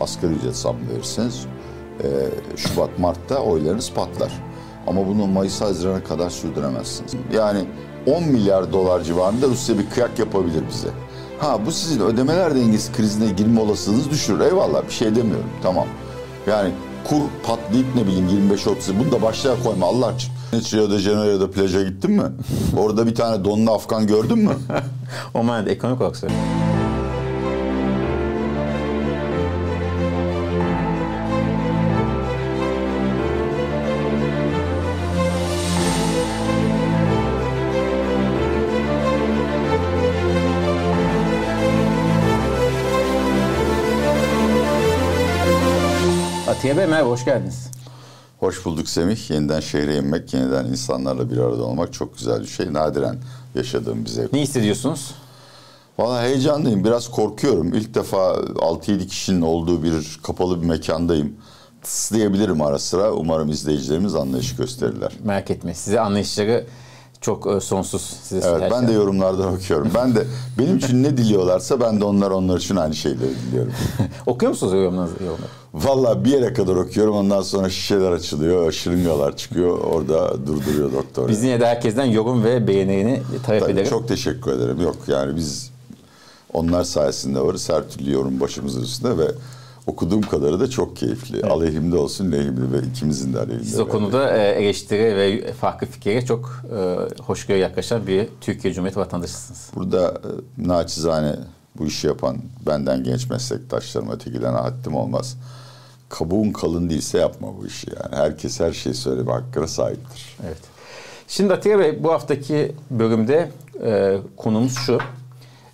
asgari ücret zam verirseniz e, Şubat, Mart'ta oylarınız patlar. Ama bunu Mayıs, Haziran'a kadar sürdüremezsiniz. Yani 10 milyar dolar civarında Rusya bir kıyak yapabilir bize. Ha bu sizin ödemeler dengesi krizine girme olasılığınız düşürür. Eyvallah bir şey demiyorum tamam. Yani kur patlayıp ne bileyim 25-30 bunu da başlığa koyma Allah için. Hiç Rio de Janeiro'da plaja gittin mi? Orada bir tane donlu Afgan gördün mü? manada ekonomik olarak söylüyorum. Atiye Bey merhaba, hoş geldiniz. Hoş bulduk Semih. Yeniden şehre inmek, yeniden insanlarla bir arada olmak çok güzel bir şey. Nadiren yaşadığım bir zevk. Ne hissediyorsunuz? Valla heyecanlıyım. Biraz korkuyorum. İlk defa 6-7 kişinin olduğu bir kapalı bir mekandayım. Tıs ara sıra. Umarım izleyicilerimiz anlayış gösterirler. Merak etme. Size anlayışları çok e, sonsuz. Size evet ben de yorumlardan okuyorum. Ben de benim için ne diliyorlarsa ben de onlar onlar için aynı şeyleri diliyorum. Okuyor musunuz yorumlarınızı? Valla bir yere kadar okuyorum ondan sonra şişeler açılıyor, şırıngalar çıkıyor. Orada durduruyor doktor. Biz yine de herkesten yorum ve beğenilerini talep Tabii, ederim. Çok teşekkür ederim. Yok yani biz onlar sayesinde varız. Her türlü yorum başımızın üstünde ve okuduğum kadarı da çok keyifli. Evet. Aleyhimde olsun, lehimde ve ikimizin de aleyhimde. Siz o konuda e, eleştiri ve farklı fikire çok e, hoşgörü yaklaşan bir Türkiye Cumhuriyeti vatandaşısınız. Burada e, naçizane bu işi yapan benden genç meslektaşlarıma ötekilerine haddim olmaz. Kabuğun kalın değilse yapma bu işi yani. Herkes her şeyi söyleme hakkına sahiptir. Evet. Şimdi Atiye Bey bu haftaki bölümde e, konumuz şu.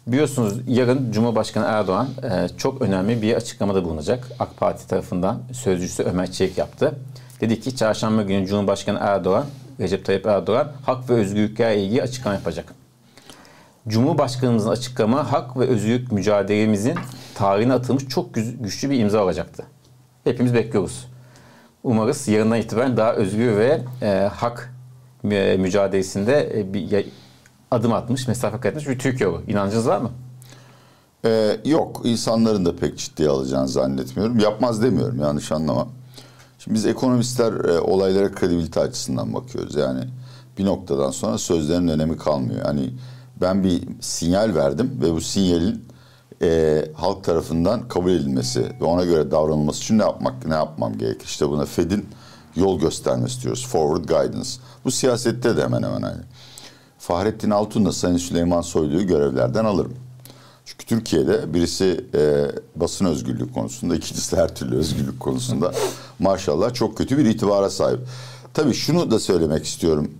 Biliyorsunuz yarın Cumhurbaşkanı Erdoğan e, çok önemli bir açıklamada bulunacak. AK Parti tarafından sözcüsü Ömer Çelik yaptı. Dedi ki çarşamba günü Cumhurbaşkanı Erdoğan, Recep Tayyip Erdoğan hak ve özgürlüklerle ilgili açıklama yapacak. Cumhurbaşkanımızın açıklama hak ve özgürlük mücadelemizin tarihine atılmış çok güçlü bir imza olacaktı. Hepimiz bekliyoruz. Umarız yarından itibaren daha özgür ve e, hak e, mücadelesinde e, bir adım atmış, mesafe kat etmiş bir Türkiye bu. İnancınız var mı? Ee, yok. insanların da pek ciddiye alacağını zannetmiyorum. Yapmaz demiyorum yanlış anlama. Şimdi biz ekonomistler e, olaylara kredibilite açısından bakıyoruz. Yani bir noktadan sonra sözlerin önemi kalmıyor. Hani ben bir sinyal verdim ve bu sinyalin e, halk tarafından kabul edilmesi ve ona göre davranılması için ne yapmak ne yapmam gerekir? İşte buna Fed'in yol göstermesi diyoruz. Forward guidance. Bu siyasette de hemen hemen aynı. Fahrettin Altun'la Sayın Süleyman Soylu'yu görevlerden alırım. Çünkü Türkiye'de birisi e, basın özgürlüğü konusunda, ikincisi her türlü özgürlük konusunda maşallah çok kötü bir itibara sahip. Tabii şunu da söylemek istiyorum.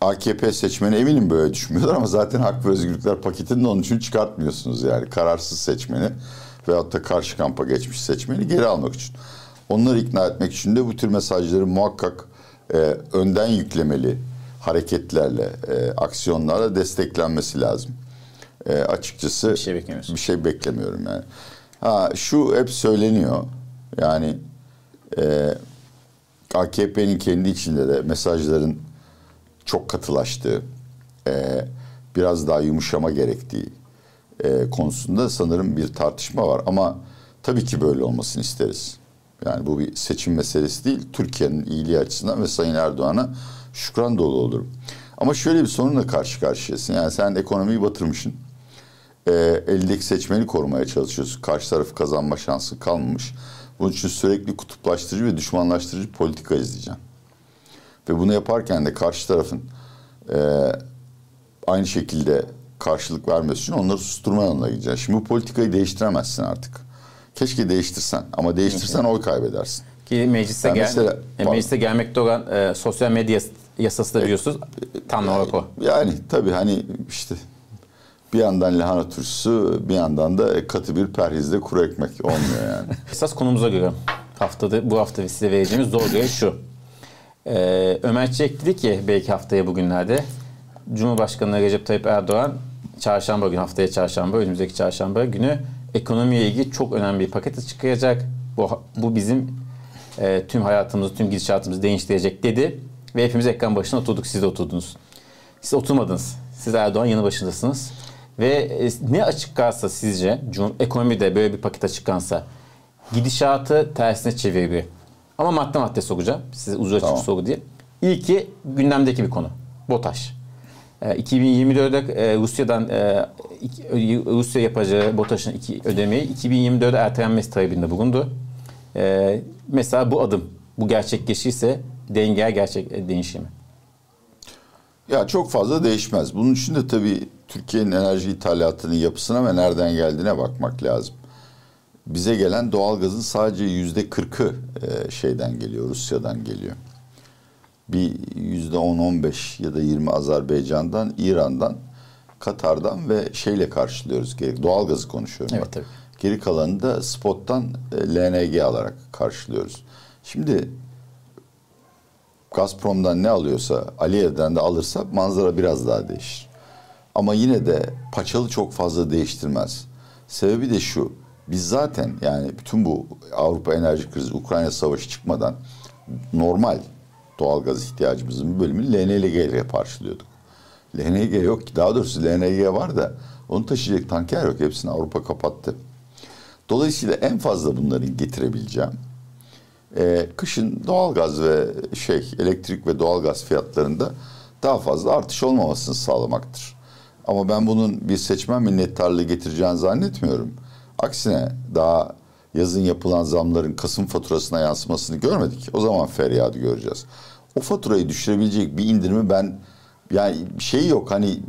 AKP seçmeni eminim böyle düşünmüyorlar ama zaten hak ve özgürlükler paketini de onun için çıkartmıyorsunuz yani. Kararsız seçmeni veyahut da karşı kampa geçmiş seçmeni geri almak için. Onları ikna etmek için de bu tür mesajları muhakkak e, önden yüklemeli hareketlerle, e, aksiyonlarla desteklenmesi lazım. E, açıkçası bir şey, bir şey beklemiyorum yani. Ha şu hep söyleniyor. Yani e, AKP'nin kendi içinde de mesajların çok katılaştığı, e, biraz daha yumuşama gerektiği e, konusunda sanırım bir tartışma var. Ama tabii ki böyle olmasını isteriz. Yani bu bir seçim meselesi değil. Türkiye'nin iyiliği açısından ve Sayın Erdoğan'a şükran dolu olurum. Ama şöyle bir sorunla karşı karşıyasın. Yani sen ekonomiyi batırmışsın. E, eldeki seçmeni korumaya çalışıyorsun. Karşı tarafı kazanma şansı kalmamış. Bunun için sürekli kutuplaştırıcı ve düşmanlaştırıcı politika izleyeceğim. Ve bunu yaparken de karşı tarafın e, aynı şekilde karşılık vermesi için onları susturma yoluna gideceksin. Şimdi bu politikayı değiştiremezsin artık. Keşke değiştirsen ama değiştirsen oy kaybedersin. Ki meclise, yani gel, mesela, e, meclise gelmekte olan e, sosyal medya yasası da biliyorsunuz tam olarak o. Yani tabii hani işte bir yandan lahana turşusu bir yandan da katı bir perhizde kuru ekmek olmuyor yani. Esas konumuza göre haftada bu hafta size vereceğimiz zor görev şu. Ee, Ömer Çelik dedi ki belki haftaya bugünlerde Cumhurbaşkanı Recep Tayyip Erdoğan çarşamba günü haftaya çarşamba önümüzdeki çarşamba günü ekonomiye ilgili çok önemli bir paket çıkacak. Bu, bu bizim e, tüm hayatımızı, tüm gidişatımızı değiştirecek dedi. Ve hepimiz ekran başına oturduk, siz de oturdunuz. Siz oturmadınız. Siz Erdoğan yanı başındasınız. Ve e, ne açıklarsa sizce, ekonomide böyle bir paket açıklansa gidişatı tersine çeviriyor. Ama madde madde sokacağım. Size ucu açık Tamam. soru diye. İlki gündemdeki bir konu. BOTAŞ. E, 2024'de e, Rusya'dan e, iki- Rusya yapacağı BOTAŞ'ın iki ödemeyi 2024'de ertelenmesi talebinde bulundu. Mesela bu adım, bu gerçekleşirse denge gerçek e, değişir mi? Ya çok fazla değişmez. Bunun için de tabii Türkiye'nin enerji ithalatının yapısına ve nereden geldiğine bakmak lazım. Bize gelen doğalgazın sadece yüzde kırkı e, şeyden geliyor, Rusya'dan geliyor. Bir yüzde on, on beş ya da yirmi Azerbaycan'dan, İran'dan, Katar'dan ve şeyle karşılıyoruz. Geri- Doğalgazı konuşuyorum. Evet, tabii. Geri kalanını da spottan e, LNG alarak karşılıyoruz. Şimdi Gazprom'dan ne alıyorsa Aliyev'den de alırsa manzara biraz daha değişir. Ama yine de paçalı çok fazla değiştirmez. Sebebi de şu. Biz zaten yani bütün bu Avrupa enerji krizi, Ukrayna savaşı çıkmadan normal doğalgaz ihtiyacımızın bir bölümünü LNG ile karşılıyorduk. LNG yok ki. Daha doğrusu LNG var da onu taşıyacak tanker yok. Hepsini Avrupa kapattı. Dolayısıyla en fazla bunların getirebileceğim e, kışın doğalgaz ve şey elektrik ve doğalgaz fiyatlarında daha fazla artış olmamasını sağlamaktır. Ama ben bunun bir seçmen minnettarlığı getireceğini zannetmiyorum. Aksine daha yazın yapılan zamların Kasım faturasına yansımasını görmedik. O zaman feryadı göreceğiz. O faturayı düşürebilecek bir indirimi ben yani şey yok hani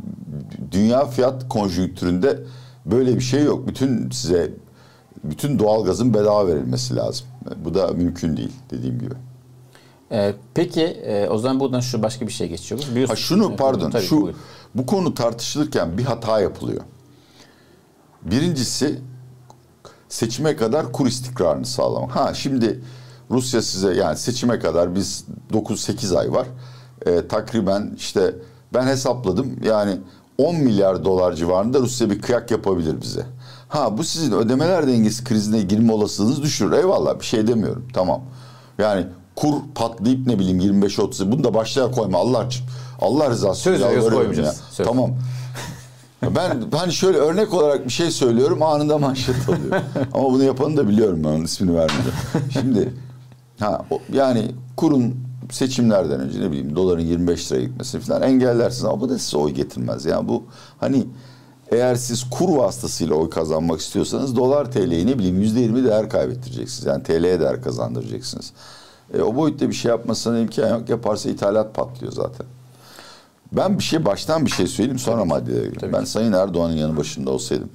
dünya fiyat konjonktüründe böyle bir şey yok. Bütün size bütün doğalgazın bedava verilmesi lazım. Bu da mümkün değil dediğim gibi. E, peki e, o zaman buradan şu başka bir şey geçiyoruz. Biliyorsun- Ha şunu pardon tabii, şu buyurun. bu konu tartışılırken bir hata yapılıyor. Birincisi seçime kadar kur istikrarını sağlamak. Ha şimdi Rusya size yani seçime kadar biz 9-8 ay var. Ee, takriben işte ben hesapladım yani 10 milyar dolar civarında Rusya bir kıyak yapabilir bize. Ha bu sizin ödemeler dengesi krizine girme olasılığınızı düşürür. Eyvallah bir şey demiyorum tamam. Yani kur patlayıp ne bileyim 25-30 bunu da başlığa koyma Allah için. Allah rızası Söz yalvarıyorum koymayacağız. ya. Söz. Tamam. Ben hani şöyle örnek olarak bir şey söylüyorum anında manşet oluyor. Ama bunu yapanı da biliyorum ben onun ismini vermeyeceğim. Şimdi ha yani kurun seçimlerden önce ne bileyim doların 25 liraya gitmesini falan engellersiniz ama bu da size oy getirmez. Yani bu hani eğer siz kur vasıtasıyla oy kazanmak istiyorsanız dolar TL'yi ne bileyim %20 değer kaybettireceksiniz. Yani TL'ye değer kazandıracaksınız. E, o boyutta bir şey yapmasına imkan yok. Yaparsa ithalat patlıyor zaten. Ben bir şey baştan bir şey söyleyeyim sonra maddelere gireyim. Tabii Ben Sayın Erdoğan'ın yanı başında olsaydım.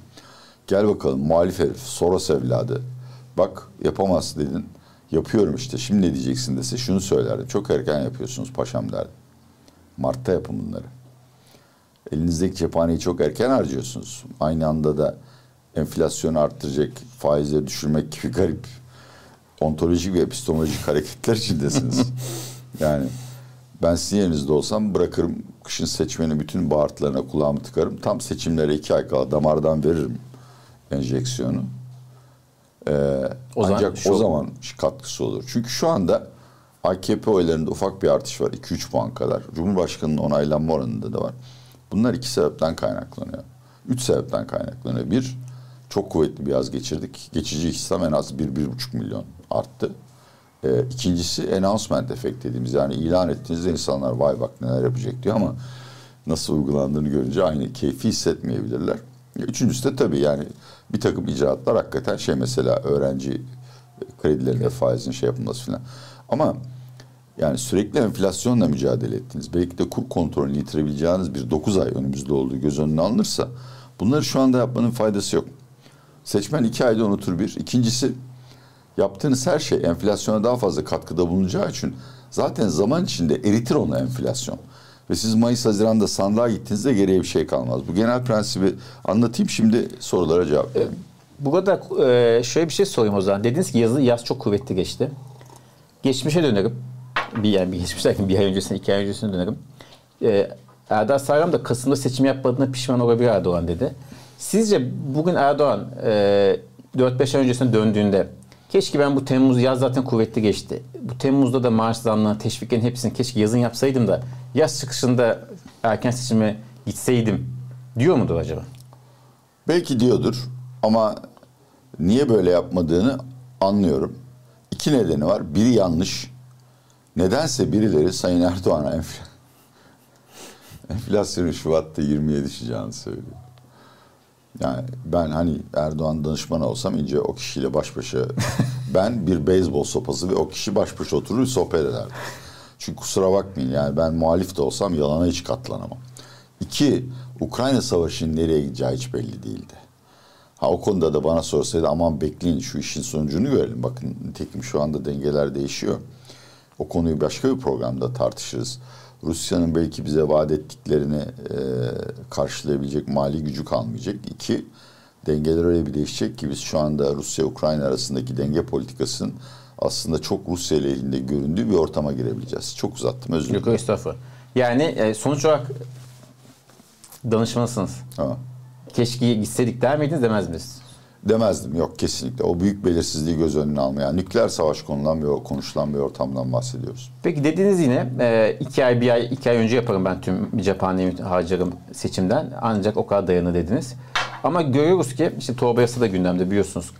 Gel bakalım muhalif herif, Soros evladı. Bak yapamazsın dedin. Yapıyorum işte. Şimdi ne diyeceksin dese şunu söylerdim. Çok erken yapıyorsunuz paşam derdim. Mart'ta yapın bunları. Elinizdeki cephaneyi çok erken harcıyorsunuz. Aynı anda da enflasyonu arttıracak, faizleri düşürmek gibi garip ontolojik ve epistemolojik hareketler içindesiniz. yani ben sizin yerinizde olsam bırakırım kışın seçmenin bütün bağırtılarına kulağımı tıkarım. Tam seçimlere iki ay kala damardan veririm enjeksiyonu. Ee, O ancak şu- o zaman katkısı olur. Çünkü şu anda AKP oylarında ufak bir artış var. 2-3 puan kadar. Cumhurbaşkanının onaylanma oranında da var. Bunlar iki sebepten kaynaklanıyor. Üç sebepten kaynaklanıyor. Bir, çok kuvvetli bir yaz geçirdik. Geçici istihdam en az 1-1,5 milyon arttı. Ee, ikincisi announcement efekt dediğimiz yani ilan ettiğinizde insanlar vay bak neler yapacak diyor ama nasıl uygulandığını görünce aynı keyfi hissetmeyebilirler. Üçüncüsü de tabii yani bir takım icraatlar hakikaten şey mesela öğrenci kredilerinde faizin şey yapılması falan. Ama yani sürekli enflasyonla mücadele ettiniz. Belki de kur kontrolünü yitirebileceğiniz bir 9 ay önümüzde olduğu göz önüne alınırsa bunları şu anda yapmanın faydası yok. Seçmen iki ayda unutur bir. İkincisi yaptığınız her şey enflasyona daha fazla katkıda bulunacağı için zaten zaman içinde eritir onu enflasyon. Ve siz Mayıs Haziran'da sandığa gittiğinizde geriye bir şey kalmaz. Bu genel prensibi anlatayım şimdi sorulara cevap vereyim. Burada e, şöyle bir şey sorayım o zaman. Dediniz ki yazı yaz çok kuvvetli geçti. Geçmişe dönerim. Bir yani bir geçmiş derken bir ay öncesine, iki ay öncesine dönerim. E, Erdal Sayram da Kasım'da seçim yapmadığına pişman olabilir Erdoğan dedi. Sizce bugün Erdoğan e, 4-5 ay öncesine döndüğünde keşke ben bu Temmuz yaz zaten kuvvetli geçti. Bu Temmuz'da da maaş zammına, teşviklerin hepsini keşke yazın yapsaydım da yaz çıkışında erken seçime gitseydim diyor mudur acaba? Belki diyordur ama niye böyle yapmadığını Anlıyorum. İki nedeni var. Biri yanlış. Nedense birileri Sayın Erdoğan'a enfl enflasyonun Şubat'ta 20'ye düşeceğini söylüyor. Yani ben hani Erdoğan danışmanı olsam ince o kişiyle baş başa ben bir beyzbol sopası ve o kişi baş başa oturur sohbet ederdim. Çünkü kusura bakmayın yani ben muhalif de olsam yalana hiç katlanamam. İki, Ukrayna Savaşı'nın nereye gideceği hiç belli değildi. Ha o konuda da bana sorsaydı aman bekleyin şu işin sonucunu görelim. Bakın nitekim şu anda dengeler değişiyor. O konuyu başka bir programda tartışırız. Rusya'nın belki bize vaat ettiklerini e, karşılayabilecek mali gücü kalmayacak. İki, dengeler öyle bir değişecek ki biz şu anda Rusya-Ukrayna arasındaki denge politikasının aslında çok Rusya ile elinde göründüğü bir ortama girebileceğiz. Çok uzattım özür dilerim. Yok estağfurullah. Yani e, sonuç olarak danışmanısınız. Ha. Keşke gitseydik der miydiniz demez misiniz? Demezdim yok kesinlikle. O büyük belirsizliği göz önüne almayan nükleer savaş konulan bir konuşulan bir ortamdan bahsediyoruz. Peki dediğiniz yine e, iki ay bir ay iki ay önce yaparım ben tüm cephaneyi harcarım seçimden ancak o kadar dayanı dediniz. Ama görüyoruz ki işte torba yasa da gündemde biliyorsunuz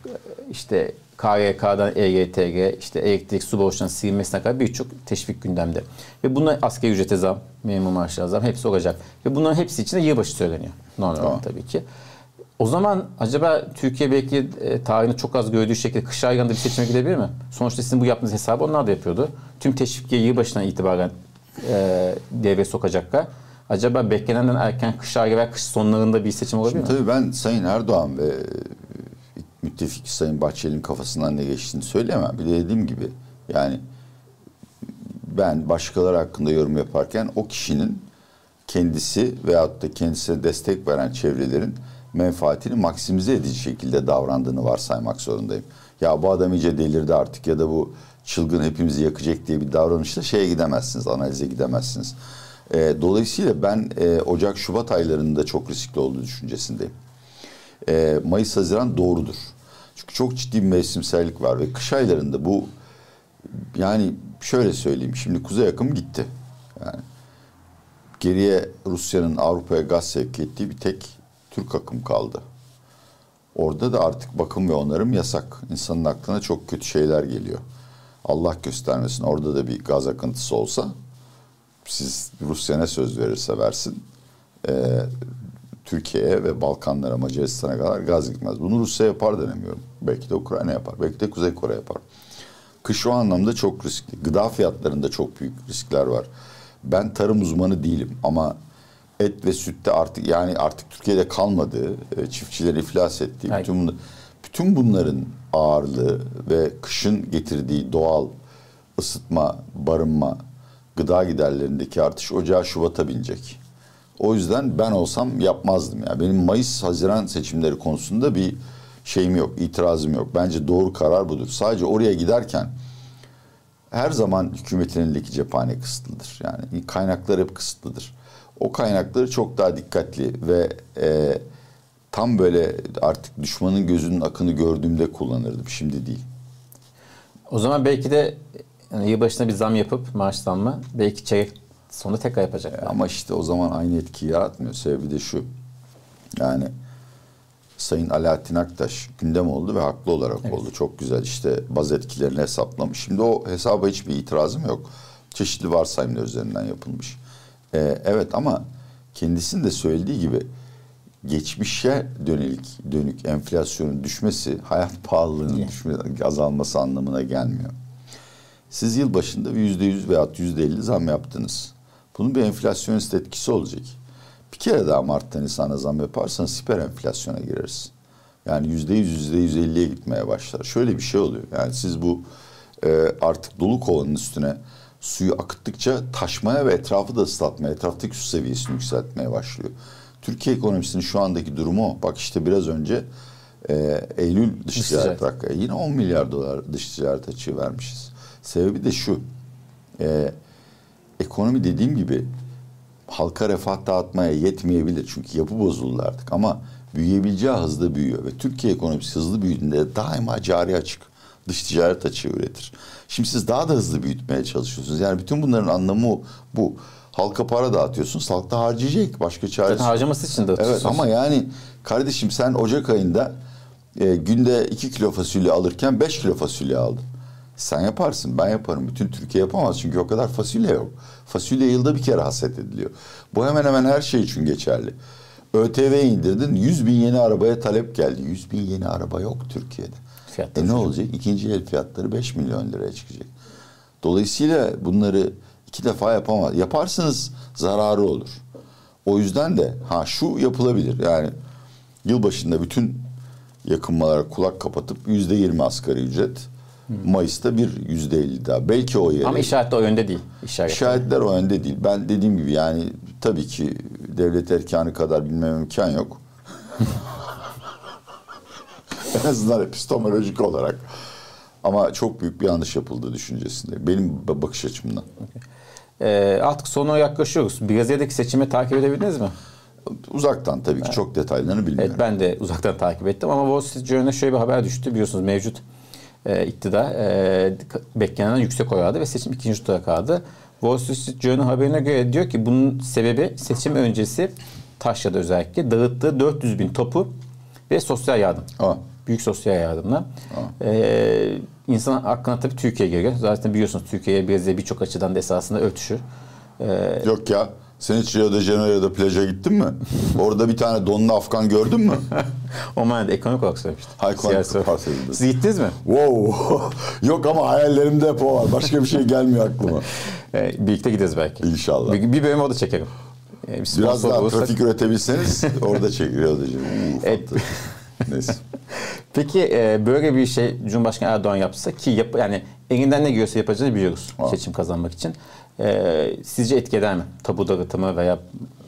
işte KYK'dan EYTG, işte elektrik su borçlarının silinmesine kadar birçok teşvik gündemde. Ve bunlar asgari ücrete zam, memur maaşına zam hepsi olacak. Ve bunların hepsi için de yılbaşı söyleniyor. Normal Tamam. tabii ki. O zaman acaba Türkiye belki e, tarihini çok az gördüğü şekilde kış aylarında bir seçime gidebilir mi? Sonuçta sizin bu yaptığınız hesabı onlar da yapıyordu. Tüm teşvikye yılbaşından itibaren e, devreye sokacaklar. Acaba beklenenden erken kış ayı veya kış sonlarında bir seçim olabilir Şimdi mi? tabii ben Sayın Erdoğan ve e, müttefik Sayın Bahçeli'nin kafasından ne geçtiğini söyleyemem. Bir de dediğim gibi yani ben başkaları hakkında yorum yaparken o kişinin kendisi veyahut da kendisine destek veren çevrelerin menfaatini maksimize edici şekilde davrandığını varsaymak zorundayım. Ya bu adam iyice delirdi artık ya da bu çılgın hepimizi yakacak diye bir davranışla şeye gidemezsiniz, analize gidemezsiniz. Ee, dolayısıyla ben e, Ocak-Şubat aylarında çok riskli olduğu düşüncesindeyim. Ee, Mayıs-Haziran doğrudur. Çünkü çok ciddi bir mevsimsellik var ve kış aylarında bu yani şöyle söyleyeyim şimdi kuzey akım gitti. Yani geriye Rusya'nın Avrupa'ya gaz sevk ettiği bir tek Türk akım kaldı. Orada da artık bakım ve onarım yasak. İnsanın aklına çok kötü şeyler geliyor. Allah göstermesin orada da bir gaz akıntısı olsa siz Rusya ne söz verirse versin e, Türkiye'ye ve Balkanlara Macaristan'a kadar gaz gitmez. Bunu Rusya yapar denemiyorum. Belki de Ukrayna yapar. Belki de Kuzey Kore yapar. Kış o anlamda çok riskli. Gıda fiyatlarında çok büyük riskler var. Ben tarım uzmanı değilim ama et ve sütte artık yani artık Türkiye'de kalmadığı, e, çiftçiler iflas ettiği, Hayır. bütün, bütün bunların ağırlığı ve kışın getirdiği doğal ısıtma, barınma, gıda giderlerindeki artış ocağı Şubat'a binecek. O yüzden ben olsam yapmazdım ya. Benim Mayıs-Haziran seçimleri konusunda bir şeyim yok, itirazım yok. Bence doğru karar budur. Sadece oraya giderken her zaman hükümetin elindeki cephane kısıtlıdır. Yani kaynaklar hep kısıtlıdır. O kaynakları çok daha dikkatli ve e, tam böyle artık düşmanın gözünün akını gördüğümde kullanırdım. Şimdi değil. O zaman belki de yani yılbaşına bir zam yapıp maaş zammı belki çeyrek sonu tekrar yapacak. Ama işte o zaman aynı etkiyi yaratmıyor. Sebebi de şu. Yani Sayın Alaaddin Aktaş gündem oldu ve haklı olarak oldu. Çok güzel işte baz etkilerini hesaplamış. Şimdi o hesaba hiçbir itirazım yok. Çeşitli varsayımlar üzerinden yapılmış. Ee, evet ama kendisinin de söylediği gibi geçmişe dönelik dönük enflasyonun düşmesi hayat pahalılığının Yeah. düşme, azalması anlamına gelmiyor. Siz yıl başında yüzde yüz veyahut yüzde elli zam yaptınız. Bunun bir enflasyonist etkisi olacak. Bir kere daha Mart'ta Nisan'a zam yaparsanız hiper enflasyona gireriz. Yani yüzde yüz, yüzde yüz elliye gitmeye başlar. Şöyle bir şey oluyor. Yani siz bu e, artık dolu kovanın üstüne suyu akıttıkça taşmaya ve etrafı da ıslatmaya, etraftaki su seviyesini yükseltmeye başlıyor. Türkiye ekonomisinin şu andaki durumu o. Bak işte biraz önce e, Eylül dış ticaret ticaret. rakamı. Yine 10 milyar dolar dış ticaret açığı vermişiz. Sebebi de şu. E, ekonomi dediğim gibi halka refah dağıtmaya yetmeyebilir. Çünkü yapı bozuldu artık ama büyüyebileceği hızda büyüyor. Ve Türkiye ekonomisi hızlı büyüdüğünde daima cari açık, dış ticaret açığı üretir. Şimdi siz daha da hızlı büyütmeye çalışıyorsunuz. Yani bütün bunların anlamı bu. Halka para dağıtıyorsunuz, halk da harcayacak. Başka çaresi Zaten harcaması için de Evet ama yani kardeşim sen Ocak ayında e, günde 2 kilo fasulye alırken 5 kilo fasulye aldın. Sen yaparsın, ben yaparım. Bütün Türkiye yapamaz çünkü o kadar fasulye yok. Fasulye yılda bir kere haset ediliyor. Bu hemen hemen her şey için geçerli. ÖTV indirdin, 100 bin yeni arabaya talep geldi. 100 bin yeni araba yok Türkiye'de. Fiyatları e ne olacak? İkinci el fiyatları 5 milyon liraya çıkacak. Dolayısıyla bunları iki defa yapamaz. Yaparsınız zararı olur. O yüzden de ha şu yapılabilir. Yani yılbaşında bütün yakınmalara kulak kapatıp yüzde yirmi asgari ücret. Mayıs'ta bir yüzde elli daha. Belki o yere. Ama işaret de o yönde değil. İşaret. İşaretler o yönde değil. Ben dediğim gibi yani tabii ki devlet erkanı kadar bilmem imkan yok. en azından epistemolojik olarak. Ama çok büyük bir yanlış yapıldığı düşüncesinde. Benim bakış açımdan. Ee, artık sonuna yaklaşıyoruz. Brezilya'daki seçimi takip edebildiniz mi? Uzaktan tabii ki çok detaylarını bilmiyorum. Evet ben de uzaktan takip ettim ama Wall Street Journal'e şöyle bir haber düştü. Biliyorsunuz mevcut e, iktidar e, beklenen yüksek oy aldı ve seçim ikinci tura kaldı. Wall Street Journal haberine göre diyor ki bunun sebebi seçim öncesi Taşya'da özellikle dağıttığı 400 bin topu ve sosyal yardım. Aa, Büyük sosyal yardımla. Ee, insan aklına tabii Türkiye geliyor. Zaten biliyorsunuz Türkiye Brezilya birçok açıdan da esasında örtüşür. Ee, yok ya. Sen hiç Rio de Janeiro'da plaja gittin mi? Orada bir tane donlu Afgan gördün mü? o manada ekonomik olarak söylemiştim. Hayır, ekonomik olarak. Siz gittiniz mi? wow. Yok ama hayallerimde hep o var. Başka bir şey gelmiyor aklıma. Ee, birlikte gideriz belki. İnşallah. Bir, bir bölüm orada çekerim. Ee, bir Biraz daha bulursak- trafik üretebilseniz orada çekiliyor Rio de Janeiro. Neyse. Peki e, böyle bir şey Cumhurbaşkanı Erdoğan yapsa ki yap, yani elinden ne geliyorsa yapacağını biliyoruz Ha. seçim kazanmak için. E, sizce etki eder mi? Tabu dağıtımı veya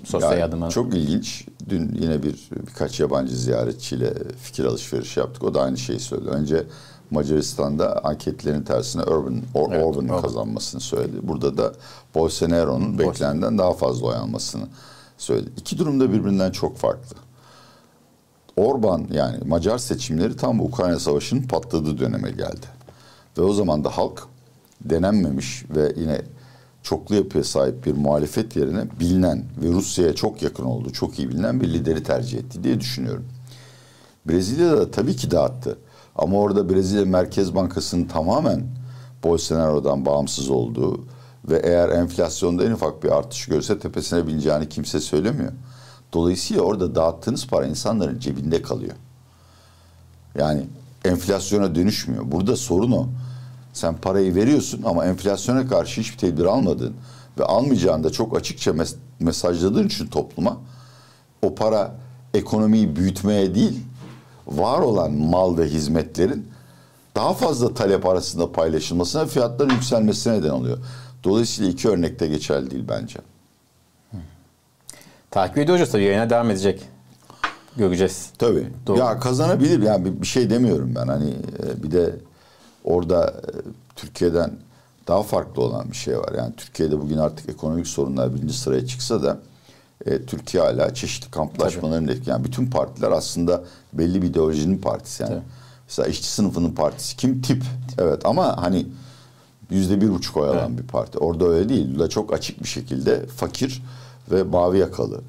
sosyal Yani yardıma? Çok ilginç. Dün yine bir birkaç yabancı ziyaretçiyle fikir alışverişi yaptık. O da aynı şeyi söyledi. Önce Macaristan'da anketlerin tersine Urban, Or, Evet, Orban'ın Orban. kazanmasını söyledi. Burada da Bolsonaro'nun beklenenden daha fazla oy almasını söyledi. İki durumda birbirinden çok farklı. Orban yani Macar seçimleri tam Ukrayna Savaşı'nın patladığı döneme geldi. Ve o zaman da halk denenmemiş ve yine çoklu yapıya sahip bir muhalefet yerine bilinen ve Rusya'ya çok yakın olduğu, çok iyi bilinen bir lideri tercih etti diye düşünüyorum. Brezilya'da da tabii ki dağıttı. Ama orada Brezilya Merkez Bankası'nın tamamen Bolsonaro'dan bağımsız olduğu ve eğer enflasyonda en ufak bir artış görse tepesine bineceğini kimse söylemiyor. Dolayısıyla orada dağıttığınız para insanların cebinde kalıyor. Yani enflasyona dönüşmüyor. Burada sorun o. Sen parayı veriyorsun ama enflasyona karşı hiçbir tedbir almadın ve almayacağını da çok açıkça mes- mesajladığın için topluma o para ekonomiyi büyütmeye değil, var olan mal ve hizmetlerin daha fazla talep arasında paylaşılmasına fiyatların yükselmesine neden oluyor. Dolayısıyla iki örnekte geçerli değil bence. Takip ediyor olacağız tabii yayına devam edecek. Göreceğiz. Tabii. Doğru. Ya kazanabilir yani bir, şey demiyorum ben. Hani e, bir de orada e, Türkiye'den daha farklı olan bir şey var. Yani Türkiye'de bugün artık ekonomik sorunlar birinci sıraya çıksa da e, Türkiye hala çeşitli kamplaşmaların etki. Yani bütün partiler aslında belli bir ideolojinin partisi yani. Tabii. Mesela işçi sınıfının partisi kim? Tip. Evet ama hani yüzde bir buçuk oy alan Evet. bir parti. Orada öyle değil. Lula çok açık bir şekilde fakir ve mavi yakalı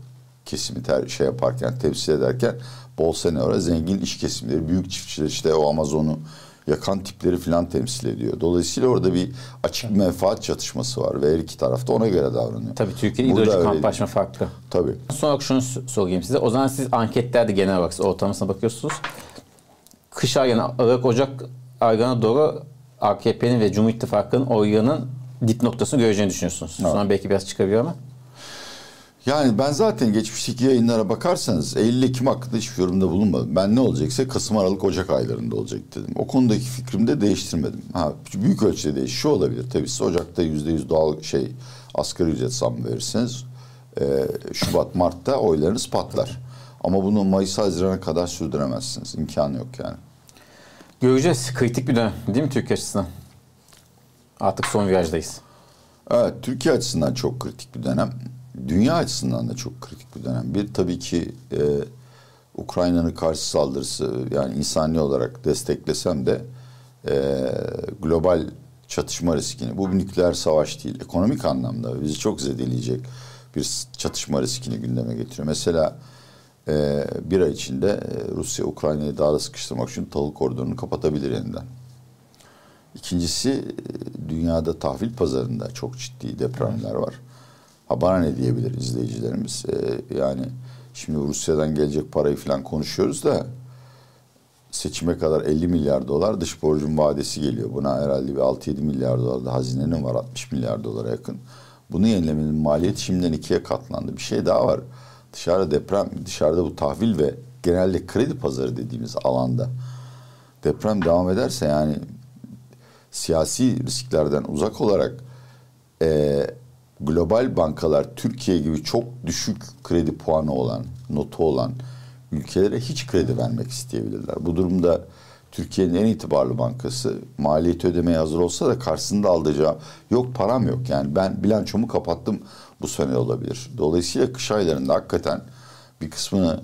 kesimi ter, şey yaparken, temsil ederken Bolsonaro zengin iş kesimleri, büyük çiftçiler işte o Amazon'u yakan tipleri filan temsil ediyor. Dolayısıyla orada bir açık menfaat çatışması var ve her iki tarafta ona göre davranıyor. Tabii Burada ideolojik kamplaşma farklı. Tabii. Son olarak şunu sorayım size. O zaman siz anketlerde genel olarak ortalamasına bakıyorsunuz. Kış ayına, Aralık, Ocak aylarına doğru AKP'nin ve Cumhur İttifakı'nın oylarının dip noktasını göreceğini düşünüyorsunuz. Sonra belki biraz çıkabiliyor ama. Yani ben zaten geçmişteki yayınlara bakarsanız Eylül-Ekim hakkında hiçbir yorumda bulunmadım. Ben ne olacaksa Kasım, Aralık, Ocak aylarında olacak dedim. O konudaki fikrimi de değiştirmedim. Ha, büyük ölçüde değişiyor olabilir. Tabii siz Ocak'ta yüzde yüz doğal şey asgari ücret zam verirseniz e, Şubat, Mart'ta oylarınız patlar. Ama bunu Mayıs, Haziran'a kadar sürdüremezsiniz. İmkanı yok yani. Göreceğiz. Kritik bir dönem değil mi Türkiye açısından? Artık son virajdayız. Evet, Türkiye açısından çok kritik bir dönem. Dünya açısından da çok kritik bir dönem. Bir tabii ki e, Ukrayna'nın karşı saldırısı yani insani olarak desteklesem de e, global çatışma riskini, bu bir nükleer savaş değil, ekonomik anlamda bizi çok zedeleyecek bir çatışma riskini gündeme getiriyor. Mesela e, bir ay içinde e, Rusya Ukrayna'yı daha da sıkıştırmak için tahıl koridorunu kapatabilir yeniden. İkincisi e, dünyada tahvil pazarında çok ciddi depremler var. Ha bana ne diyebilir izleyicilerimiz? E, yani şimdi Rusya'dan gelecek parayı falan konuşuyoruz da seçime kadar 50 milyar dolar dış borcun vadesi geliyor. Buna herhalde bir 6-7 milyar dolar da hazinenin var 60 milyar dolara yakın. Bunu yenilemenin maliyeti şimdiden ikiye katlandı. Bir şey daha var. Dışarıda deprem, dışarıda bu tahvil ve genelde kredi pazarı dediğimiz alanda deprem devam ederse yani siyasi risklerden uzak olarak e, global bankalar Türkiye gibi çok düşük kredi puanı olan, notu olan ülkelere hiç kredi vermek isteyebilirler. Bu durumda Türkiye'nin en itibarlı bankası maliyeti ödemeye hazır olsa da karşısında alacağı yok param yok. Yani ben bilançomu kapattım bu sene olabilir. Dolayısıyla kış aylarında hakikaten bir kısmını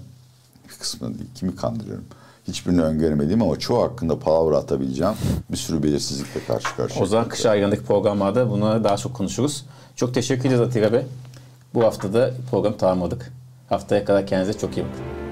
bir kısmını değil kimi kandırıyorum. Hiçbirini öngöremediğim ama çoğu hakkında palavra atabileceğim bir sürü belirsizlikle karşı karşıya. O zaman kış aylarındaki programlarda bunu daha çok konuşuruz. Çok teşekkür ederiz Atilla Bey. Bu hafta da program tamamladık. Haftaya kadar kendinize çok iyi bakın.